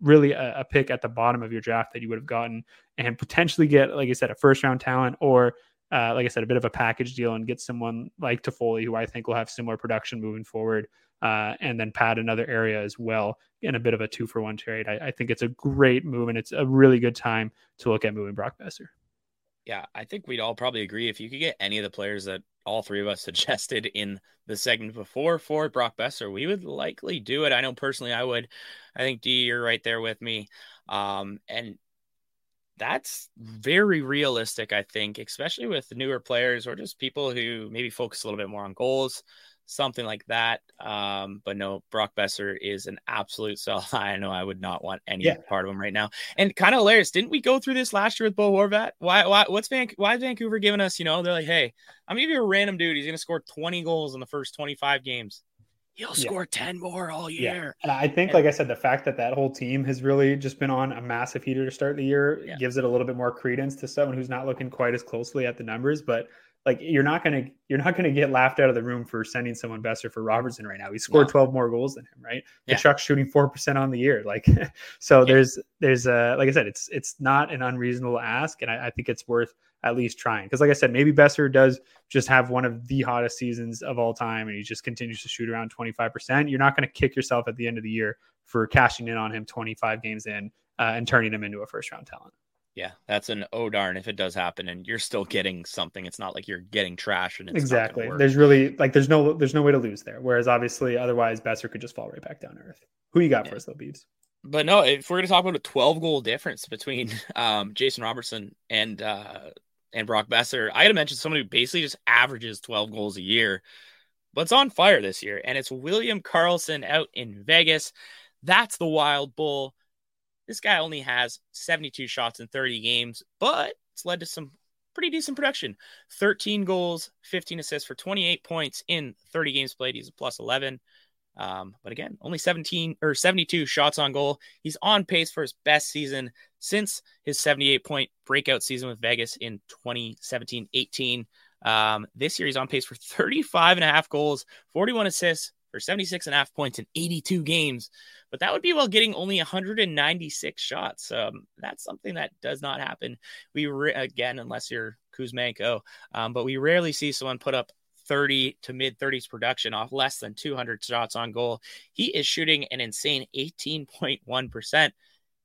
really a, a, pick at the bottom of your draft that you would have gotten and potentially get, like I said, a first round talent or, uh, like I said, a bit of a package deal and get someone like Toffoli, who I think will have similar production moving forward, uh, and then pad another area as well in a bit of a two for one trade. I, I, think it's a great move and it's a really good time to look at moving Brock Boeser. Yeah, I think we'd all probably agree if you could get any of the players that all three of us suggested in the segment before for Brock Boeser, we would likely do it. I know personally I would. I think D, you're right there with me. Um, and that's very realistic, I think, especially with newer players or just people who maybe focus a little bit more on goals something like that. Um, but no, Brock Boeser is an absolute sell. I know I would not want any yeah. part of him right now. And kind of hilarious. Didn't we go through this last year with Bo Horvat? Why? Why? What's Van? Why Vancouver giving us? You know, they're like, hey, I'm gonna give you a random dude. He's gonna score 20 goals in the first 25 games. He'll yeah. score 10 more all year. Yeah. And I think, and, like I said, the fact that that whole team has really just been on a massive heater to start the year yeah. gives it a little bit more credence to someone who's not looking quite as closely at the numbers. But like you're not gonna you're not gonna get laughed out of the room for sending someone Boeser for Robertson right now. He scored no. 12 more goals than him, right? Yeah. Tkachuk's shooting four percent on the year. Like so yeah. there's there's uh like I said, it's it's not an unreasonable ask, and I, I think it's worth at least trying. Because like I said, maybe Boeser does just have one of the hottest seasons of all time and he just continues to shoot around 25%. You're not going to kick yourself at the end of the year for cashing in on him 25 games in uh, and turning him into a first round talent. Yeah, that's an oh darn if it does happen and you're still getting something. It's not like you're getting trash and exactly. There's really like there's no there's no way to lose there. Whereas obviously otherwise Boeser could just fall right back down to earth. Who you got yeah. for us though, Beebs? But no, if we're gonna talk about a 12 goal difference between um, Jason Robertson and uh, and Brock Boeser, I gotta mention someone who basically just averages 12 goals a year. but it's on fire this year, and it's William Karlsson out in Vegas. That's the Wild Bill. This guy only has 72 shots in 30 games, but it's led to some pretty decent production 13 goals, 15 assists for 28 points in 30 games played. He's a plus 11. Um, but again, only 17 or 72 shots on goal. He's on pace for his best season since his 78 point breakout season with Vegas in 2017 18. Um, this year, he's on pace for 35 and a half goals, 41 assists for 76 and a half points in 82 games. But that would be while getting only 196 shots. Um, that's something that does not happen. We, re- again, unless you're Kuzmenko, um, but we rarely see someone put up 30 to mid 30s production off less than 200 shots on goal. He is shooting an insane 18.1%.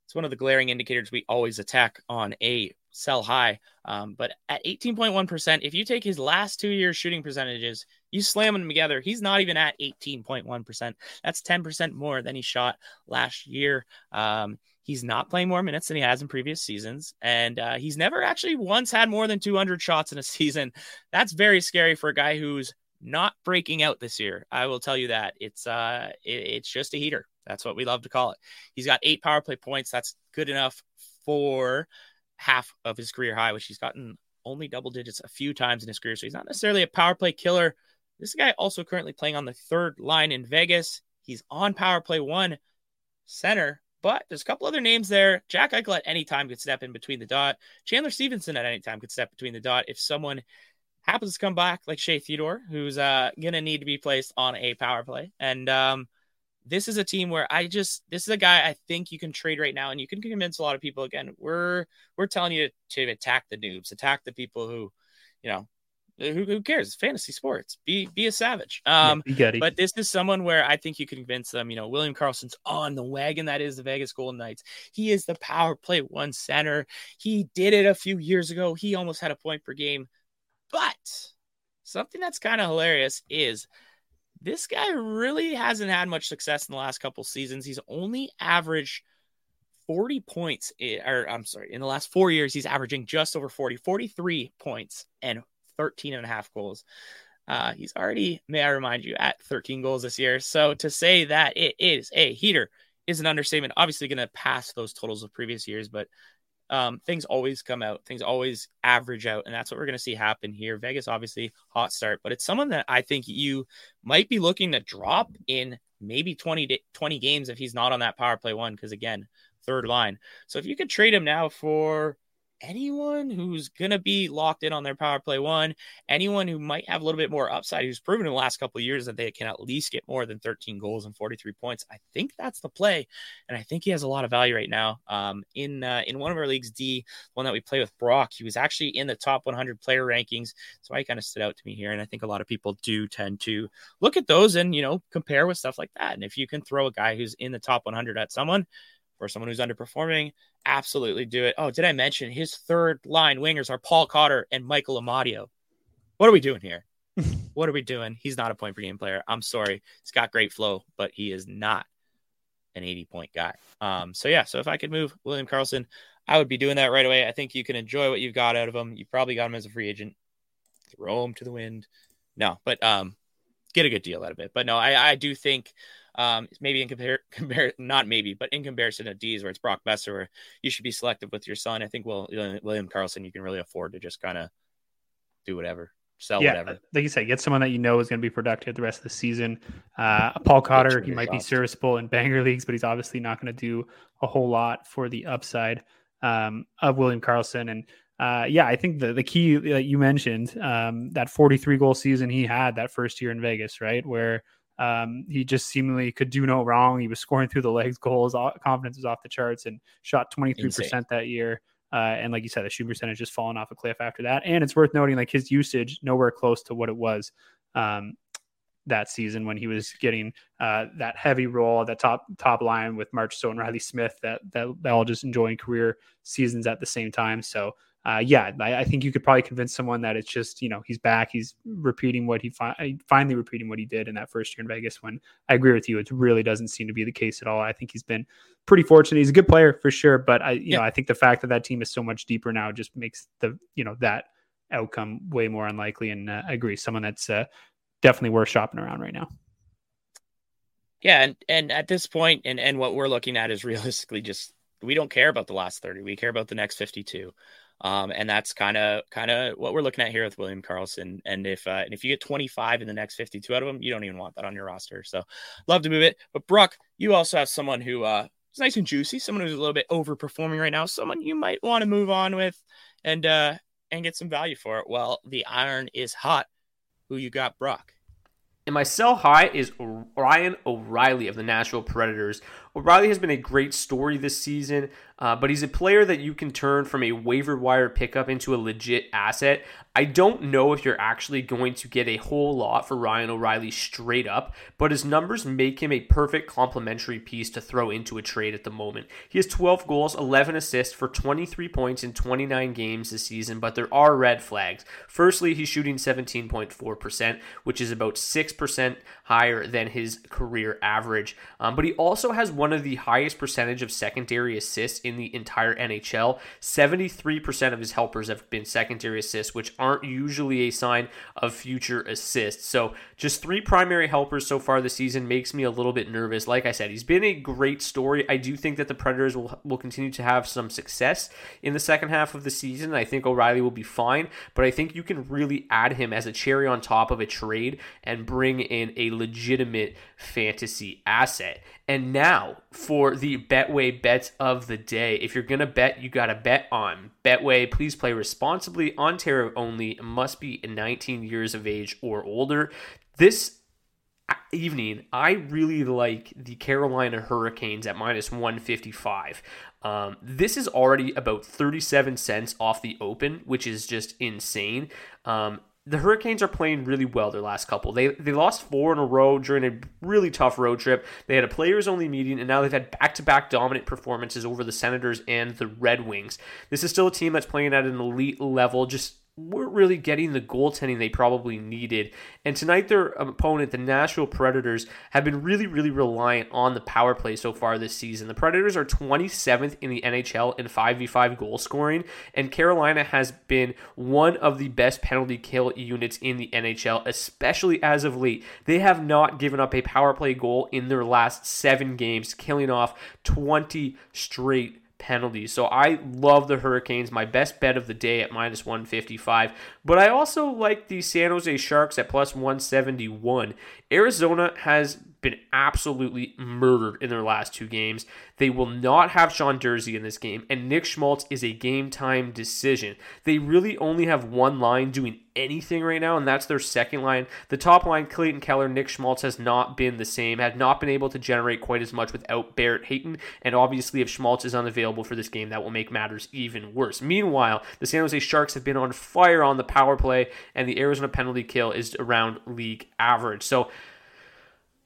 It's one of the glaring indicators we always attack on a sell high. Um, but at 18.1%, if you take his last two years shooting percentages, you slam them together, he's not even at 18.1%. That's 10% more than he shot last year. Um, He's not playing more minutes than he has in previous seasons. And uh, he's never actually once had more than 200 shots in a season. That's very scary for a guy who's not breaking out this year. I will tell you that. It's uh it, it's just a heater. That's what we love to call it. He's got eight power play points. That's good enough for half of his career high, which he's gotten only double digits a few times in his career. So he's not necessarily a power play killer. This guy also currently playing on the third line in Vegas. He's on power play one center but there's a couple other names there. Jack Eichel at any time could step in between the dot. Chandler Stephenson at any time could step between the dot if someone happens to come back like Shea Theodore, who's uh, gonna need to be placed on a power play. And um, this is a team where I just this is a guy I think you can trade right now, and you can convince a lot of people. Again, we're we're telling you to, to attack the noobs, attack the people who, you know, who, who cares? It's fantasy sports. Be be a savage. Um, yeah, but this is someone where I think you can convince them. You know, William Karlsson's on the wagon. That is the Vegas Golden Knights. He is the power play one center. He did it a few years ago. He almost had a point per game. But something that's kind of hilarious is this guy really hasn't had much success in the last couple seasons. He's only averaged 40 points, or I'm sorry, in the last four years, he's averaging just over 40, 43 points and 13 and a half goals. Uh, he's already, may I remind you, at 13 goals this year. So to say that it is a heater is an understatement. Obviously, going to pass those totals of previous years, but um, things always come out. Things always average out, and that's what we're going to see happen here. Vegas, obviously, hot start, but it's someone that I think you might be looking to drop in maybe 20, 20 games if he's not on that power play one, because again, third line. So if you could trade him now for anyone who's going to be locked in on their power play one, anyone who might have a little bit more upside, who's proven in the last couple of years that they can at least get more than 13 goals and 43 points. I think that's the play, and I think he has a lot of value right now. Um, in uh, in one of our leagues, D, one that we play with Brock, he was actually in the top 100 player rankings, so I kind of stood out to me here, and I think a lot of people do tend to look at those and you know compare with stuff like that. And if you can throw a guy who's in the top 100 at someone for someone who's underperforming, absolutely do it. Oh, did I mention his third line wingers are Paul Cotter and Michael Amadio? What are we doing here? what are we doing? He's not a point per game player. I'm sorry. He's got great flow, but he is not an 80 point guy. Um, so yeah, so if I could move William Karlsson, I would be doing that right away. I think you can enjoy what you've got out of him. You probably got him as a free agent. Throw him to the wind. No, but um, get a good deal out of it. But no, I, I do think um, maybe in compare, compare, not maybe, but in comparison to D's where it's Brock Boeser, where you should be selective with your son. I think well, William Karlsson, you can really afford to just kind of do whatever, sell yeah, whatever. Like you said, get someone that you know is going to be productive the rest of the season. Uh, Paul Cotter, he might be serviceable in banger leagues, but he's obviously not going to do a whole lot for the upside um, of William Karlsson And uh, yeah, I think the the key that you mentioned um, that 43 goal season he had that first year in Vegas, right, where um, he just seemingly could do no wrong. He was scoring through the legs goals. Confidence was off the charts and shot 23% that year. Uh, and like you said, the shooting percentage just fallen off a cliff after that. And it's worth noting, like his usage nowhere close to what it was um, that season when he was getting uh, that heavy role, that top top line with Marchessault and Reilly Smith, that that, that all just enjoying career seasons at the same time. So uh, yeah, I, I, think you could probably convince someone that it's just you know he's back, he's repeating what he fi- finally repeating what he did in that first year in Vegas. When I agree with you, it really doesn't seem to be the case at all. I think he's been pretty fortunate. He's a good player for sure, but I you yeah. know I think the fact that that team is so much deeper now just makes the you know that outcome way more unlikely. And uh, I agree, someone that's uh, definitely worth shopping around right now. Yeah, and and at this point, and and what we're looking at is realistically just we don't care about the last 30. We care about the next 52. Um, and that's kind of kind of what we're looking at here with William Karlsson. And if uh, and if you get 25 in the next 52 out of them, you don't even want that on your roster. So love to move it. But Brock, you also have someone who uh, is nice and juicy, someone who's a little bit overperforming right now, someone you might want to move on with and uh, and get some value for it. Well, the iron is hot. Who you got, Brock? And my sell high is Ryan O'Reilly of the Nashville Predators. O'Reilly has been a great story this season, uh, but he's a player that you can turn from a waiver wire pickup into a legit asset. I don't know if you're actually going to get a whole lot for Ryan O'Reilly straight up, but his numbers make him a perfect complementary piece to throw into a trade at the moment. He has 12 goals, 11 assists for 23 points in 29 games this season, but there are red flags. Firstly, he's shooting 17.4%, which is about 6% higher than his career average. Um, but he also has one of the highest percentage of secondary assists in the entire NHL. 73% of his helpers have been secondary assists, which aren't usually a sign of future assists. So just three primary helpers so far this season makes me a little bit nervous. Like I said, he's been a great story. I do think that the Predators will, will continue to have some success in the second half of the season. I think O'Reilly will be fine, but I think you can really add him as a cherry on top of a trade and bring in a legitimate fantasy asset. And now for the Betway bets of the day. If you're going to bet, you got to bet on Betway. Please play responsibly. Ontario only must be 19 years of age or older. This evening, I really like the Carolina Hurricanes at minus 155. Um, this is already about 37 cents off the open, which is just insane. Um, the Hurricanes are playing really well their last couple. They they lost four in a row during a really tough road trip. They had a players only meeting, and now they've had back to back dominant performances over the Senators and the Red Wings. This is still a team that's playing at an elite level, just weren't really getting the goaltending they probably needed. And tonight, their opponent, the Nashville Predators, have been really, really reliant on the power play so far this season. The Predators are 27th in the NHL in 5v5 goal scoring, and Carolina has been one of the best penalty kill units in the NHL, especially as of late. They have not given up a power play goal in their last seven games, killing off 20 straight penalties. So I love the Hurricanes, my best bet of the day at minus 155. But I also like the San Jose Sharks at plus 171. Arizona has been absolutely murdered in their last two games. They will not have Sean Durzi in this game, and Nick Schmaltz is a game time decision. They really only have one line doing anything right now, and that's their second line. The top line, Clayton Keller, Nick Schmaltz, has not been the same, had not been able to generate quite as much without Barrett Hayton, and obviously, if Schmaltz is unavailable for this game, that will make matters even worse. Meanwhile, the San Jose Sharks have been on fire on the power play, and the Arizona penalty kill is around league average. So,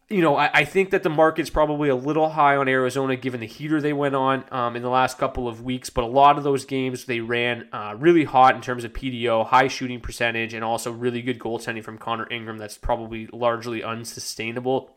you know, I, I, think that the market's probably a little high on Arizona given the heater they went on um, in the last couple of weeks. But a lot of those games they ran uh, really hot in terms of PDO, high shooting percentage, and also really good goaltending from Connor Ingram. That's probably largely unsustainable.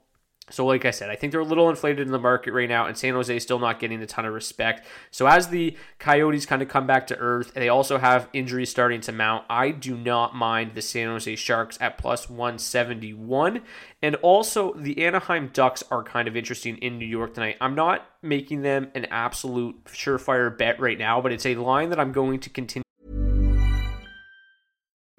So, like I said, I think they're a little inflated in the market right now, and San Jose is still not getting a ton of respect. So, as the Coyotes kind of come back to earth, they also have injuries starting to mount. I do not mind the San Jose Sharks at plus 171. And also, the Anaheim Ducks are kind of interesting in New York tonight. I'm not making them an absolute surefire bet right now, but it's a line that I'm going to continue.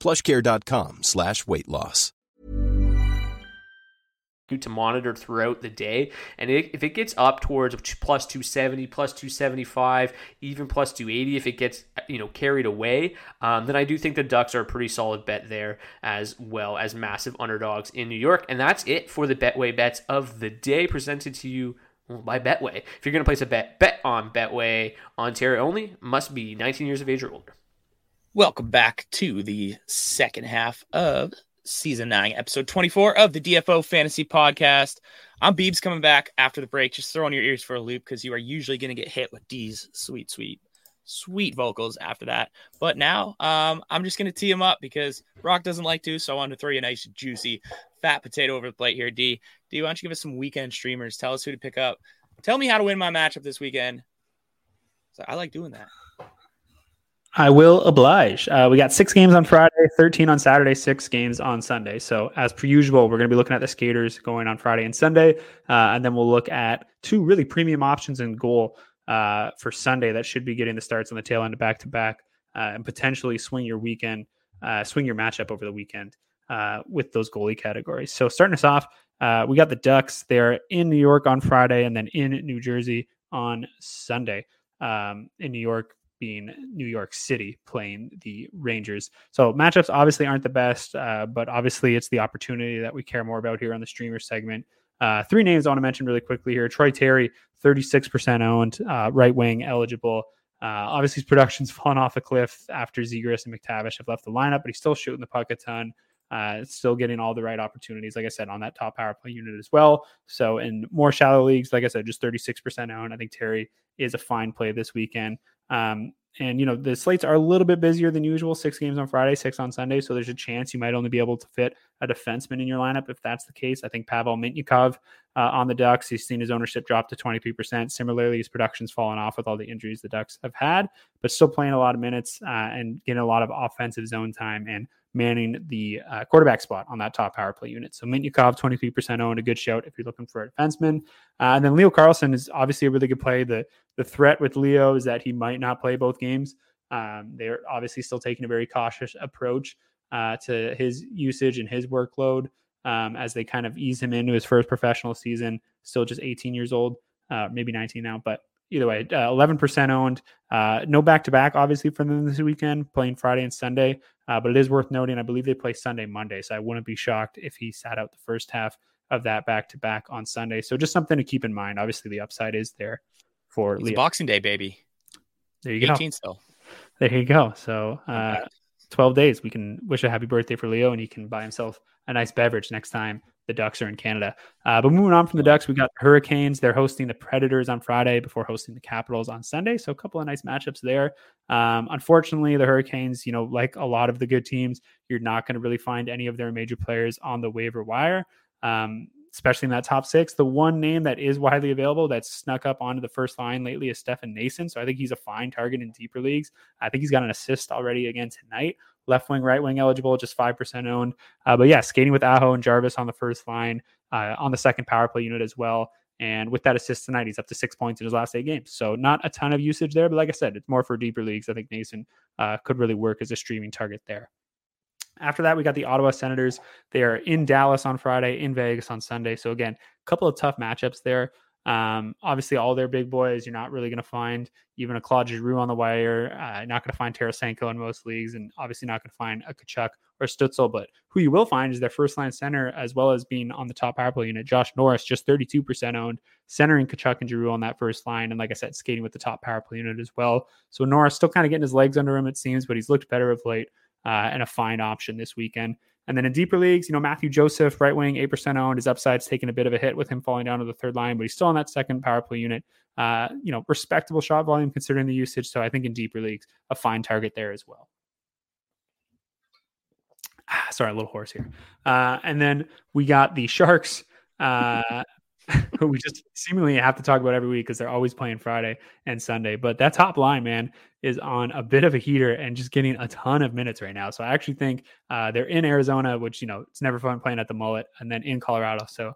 plushcare.com slash weight loss. To monitor throughout the day, and if it gets up towards plus 270, plus 275, even plus 280, if it gets you know carried away, um, then I do think the Ducks are a pretty solid bet there as well as massive underdogs in New York. And that's it for the Betway bets of the day presented to you by Betway. If you're going to place a bet, bet on Betway. Ontario only. Must be 19 years of age or older. Welcome back to the second half of season nine, episode 24 of the DFO Fantasy Podcast. I'm Beebs coming back after the break. Just throwing your ears for a loop because you are usually going to get hit with D's sweet, sweet, sweet vocals after that. But now um, I'm just going to tee him up because Brock doesn't like to. So I wanted to throw you a nice, juicy, fat potato over the plate here, D. D, why don't you give us some weekend streamers? Tell us who to pick up. Tell me how to win my matchup this weekend. So I like doing that. I will oblige. Uh, we got six games on Friday, 13 on Saturday, six games on Sunday. So, as per usual, we're going to be looking at the skaters going on Friday and Sunday. Uh, and then we'll look at two really premium options in goal uh, for Sunday that should be getting the starts on the tail end of back to back and potentially swing your weekend, uh, swing your matchup over the weekend uh, with those goalie categories. So, starting us off, uh, we got the Ducks. They're in New York on Friday and then in New Jersey on Sunday. Um, in New York, being New York City playing the Rangers. So matchups obviously aren't the best, uh, but obviously it's the opportunity that we care more about here on the streamer segment. Uh, three names I want to mention really quickly here: Troy Terry, 36% owned, uh, right wing eligible. Uh, obviously, his production's fallen off a cliff after Zegras and McTavish have left the lineup, but he's still shooting the puck a ton. Uh, still getting all the right opportunities, like I said, on that top power play unit as well. So, in more shallow leagues, like I said, just 36% owned. I think Terry is a fine play this weekend. Um, and you know the slates are a little bit busier than usual. Six games on Friday, six on Sunday. So there's a chance you might only be able to fit a defenseman in your lineup. If that's the case, I think Pavel Mintyukov uh, on the Ducks. He's seen his ownership drop to 23%. Similarly, his production's fallen off with all the injuries the Ducks have had, but still playing a lot of minutes uh, and getting a lot of offensive zone time and manning the uh, quarterback spot on that top power play unit. So Mintyukov, 23% owned, a good shout if you're looking for a defenseman. Uh, and then Leo Carlsson is obviously a really good play. The the threat with Leo is that he might not play both games. Um, they're obviously still taking a very cautious approach uh, to his usage and his workload um, as they kind of ease him into his first professional season. Still just 18 years old, uh, maybe 19 now, but either way, uh, 11% owned. Uh, no back to back, obviously, for them this weekend, playing Friday and Sunday. Uh, but it is worth noting, I believe they play Sunday, Monday. So I wouldn't be shocked if he sat out the first half of that back to back on Sunday. So just something to keep in mind. Obviously, the upside is there for Leo. Boxing Day, baby. There you 18 go. still. There you go. So, uh, 12 days. We can wish a happy birthday for Leo and he can buy himself a nice beverage next time the Ducks are in Canada. Uh, but moving on from the Ducks, we got the Hurricanes. They're hosting the Predators on Friday before hosting the Capitals on Sunday. So a couple of nice matchups there. Um, unfortunately, the Hurricanes, you know, like a lot of the good teams, you're not going to really find any of their major players on the waiver wire. Um, especially in that top six. The one name that is widely available that's snuck up onto the first line lately is Stefan Noesen. So I think he's a fine target in deeper leagues. I think he's got an assist already again tonight left wing, right wing eligible, just 5% owned. Uh, but yeah, skating with Aho and Jarvis on the first line, uh, on the second power play unit as well. And with that assist tonight, he's up to six points in his last eight games. So not a ton of usage there. But like I said, it's more for deeper leagues. I think Noesen uh, could really work as a streaming target there. After that, we got the Ottawa Senators. They are in Dallas on Friday, in Vegas on Sunday. So again, a couple of tough matchups there. Um, obviously, all their big boys, you're not really going to find even a Claude Giroux on the wire. Uh, not going to find Tarasenko in most leagues, and obviously not going to find a Tkachuk or Stützle. But who you will find is their first line center, as well as being on the top power play unit. Josh Norris, just 32% owned, centering Tkachuk and Giroux on that first line. And like I said, skating with the top power play unit as well. So Norris still kind of getting his legs under him, it seems, but he's looked better of late uh, and a fine option this weekend. And then in deeper leagues, you know, Mathieu Joseph, right wing, 8% owned. His upside's taking a bit of a hit with him falling down to the third line, but he's still on that second power play unit. Uh, you know, respectable shot volume considering the usage. So I think in deeper leagues, a fine target there as well. Ah, sorry, a little horse here. Uh, and then we got the Sharks, uh, who we just seemingly have to talk about every week because they're always playing Friday and Sunday. But that top line, man, is on a bit of a heater and just getting a ton of minutes right now. So I actually think uh, they're in Arizona, which you know it's never fun playing at the mullet, and then in Colorado. So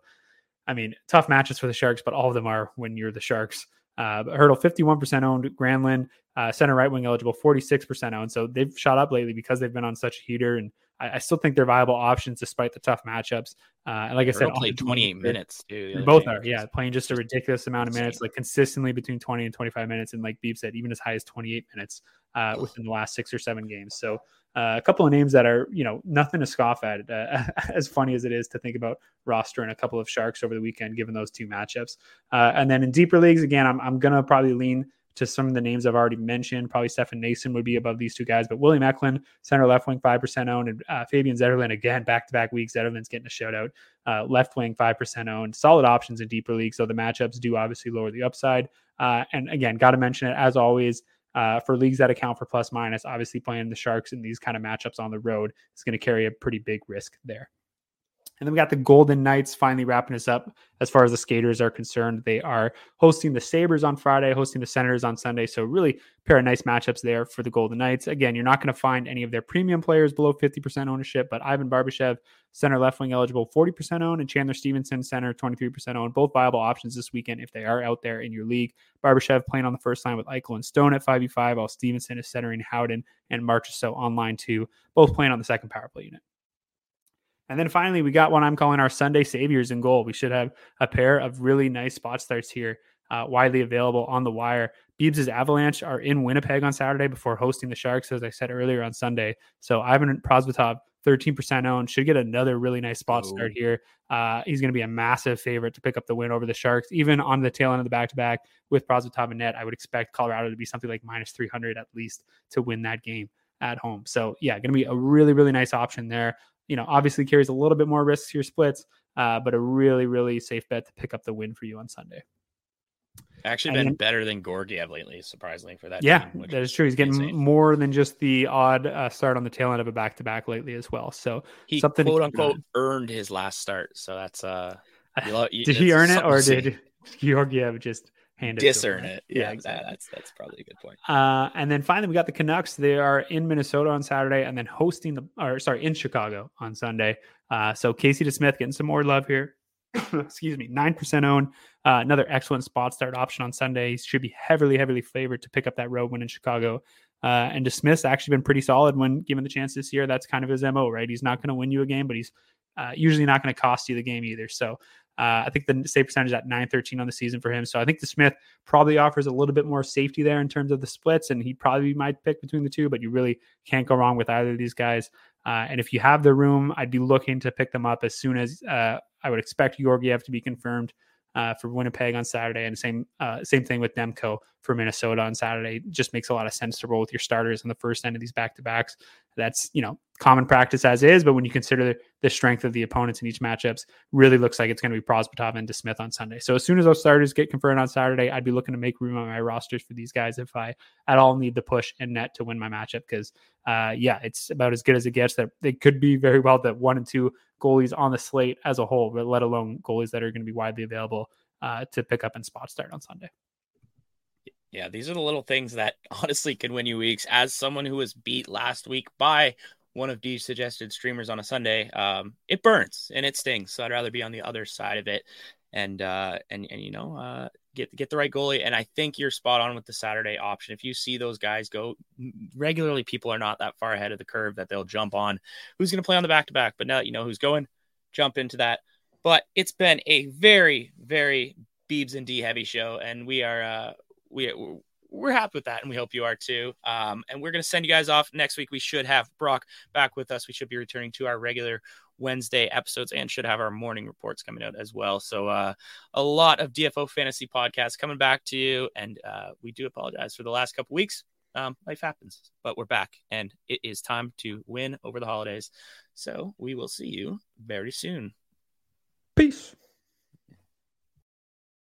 I mean, tough matches for the Sharks, but all of them are when you're the Sharks. Uh, Hertl 51% owned, Granlund uh, center right wing eligible 46% owned. So they've shot up lately because they've been on such a heater, and I, I still think they're viable options despite the tough matchups. Uh, and like I said, played 28 minutes. Too, both are, yeah, playing just a ridiculous amount of minutes, like consistently between 20 and 25 minutes, and like Beeb said, even as high as 28 minutes uh, within the last six or seven games. So uh, a couple of names that are, you know, nothing to scoff at. Uh, as funny as it is to think about rostering a couple of Sharks over the weekend, given those two matchups. Uh, and then in deeper leagues, again, I'm, I'm going to probably lean to some of the names I've already mentioned. Probably Stefan Noesen would be above these two guys, but William Eklund, center left wing, 5% owned, and uh, Fabian Zetterlund, again, back to back weeks. Zetterlund's getting a shout out. Uh, left wing, 5% owned. Solid options in deeper leagues. So the matchups do obviously lower the upside. Uh, and again, got to mention it as always uh, for leagues that account for plus minus, obviously playing the Sharks in these kind of matchups on the road is going to carry a pretty big risk there. And then we got the Golden Knights finally wrapping us up as far as the skaters are concerned. They are hosting the Sabres on Friday, hosting the Senators on Sunday. So, really, pair of nice matchups there for the Golden Knights. Again, you're not going to find any of their premium players below 50% ownership, but Ivan Barbashev, center left wing eligible, 40% owned, and Chandler Stephenson, center, 23% owned. Both viable options this weekend if they are out there in your league. Barbashev playing on the first line with Eichel and Stone at 5v5, while Stephenson is centering Howden and Marchessault on line two, both playing on the second power play unit. And then finally, we got what I'm calling our Sunday saviors in goal. We should have a pair of really nice spot starts here, uh, widely available on the wire. Beebs' Avalanche are in Winnipeg on Saturday before hosting the Sharks, as I said earlier on Sunday. So Ivan Prosvetov, 13% owned, should get another really nice spot oh. start here. Uh, he's going to be a massive favorite to pick up the win over the Sharks, even on the tail end of the back to back with Prosvetov and net. I would expect Colorado to be something like minus 300 at least to win that game at home. So yeah, going to be a really, really nice option there you know, obviously carries a little bit more risk to your splits, uh, but a really, really safe bet to pick up the win for you on Sunday. Actually, been then, better than Georgiev lately, surprisingly for that. Yeah, team, that is true. He's getting insane. more than just the odd uh, start on the tail end of a back to back lately as well. So he something quote unquote earned his last start. So that's uh, you you, did he earn it or did Georgiev just hand it discern it. Yeah, yeah exactly. that's that's probably a good point. Uh, and then finally, we got the Canucks. They are in Minnesota on Saturday, and then hosting the or sorry in Chicago on Sunday. Uh, so Casey DeSmith getting some more love here. Excuse me, nine percent owned. Uh, another excellent spot start option on Sunday. He should be heavily, heavily favored to pick up that road win in Chicago. Uh, and DeSmith's actually been pretty solid when given the chance this year. That's kind of his mo, right? He's not going to win you a game, but he's uh, usually not going to cost you the game either. So uh, I think the save percentage is at 913 on the season for him. So I think DeSmith probably offers a little bit more safety there in terms of the splits, and he probably might pick between the two, but you really can't go wrong with either of these guys. Uh, and if you have the room, I'd be looking to pick them up as soon as uh, I would expect Georgiev to be confirmed uh, for Winnipeg on Saturday, and same uh, same thing with Demko for Minnesota on Saturday. just makes a lot of sense to roll with your starters on the first end of these back to backs. That's you know common practice as is, but when you consider the strength of the opponents in each matchups, really looks like it's going to be Prosvetov and DeSmith on Sunday. So as soon as those starters get confirmed on Saturday, I'd be looking to make room on my rosters for these guys if I at all need the push and net to win my matchup. Because uh, yeah, it's about as good as it gets. That they could be very well that one and two goalies on the slate as a whole, but let alone goalies that are going to be widely available uh, to pick up and spot start on Sunday. Yeah, these are the little things that honestly can win you weeks. As someone who was beat last week by one of these suggested streamers on a Sunday, um, it burns and it stings. So I'd rather be on the other side of it and uh, and and you know uh, get get the right goalie. And I think you're spot on with the Saturday option. If you see those guys go regularly, people are not that far ahead of the curve that they'll jump on. Who's going to play on the back to back? But now that you know who's going, jump into that. But it's been a very very Beebs and D heavy show, and we are uh, we we're happy with that, and we hope you are too. Um, and we're going to send you guys off next week. We should have Brock back with us. We should be returning to our regular Wednesday episodes and should have our morning reports coming out as well. So uh, a lot of DFO fantasy podcasts coming back to you, and uh, we do apologize for the last couple weeks. Um, life happens, but we're back, and it is time to win over the holidays. So we will see you very soon. Peace.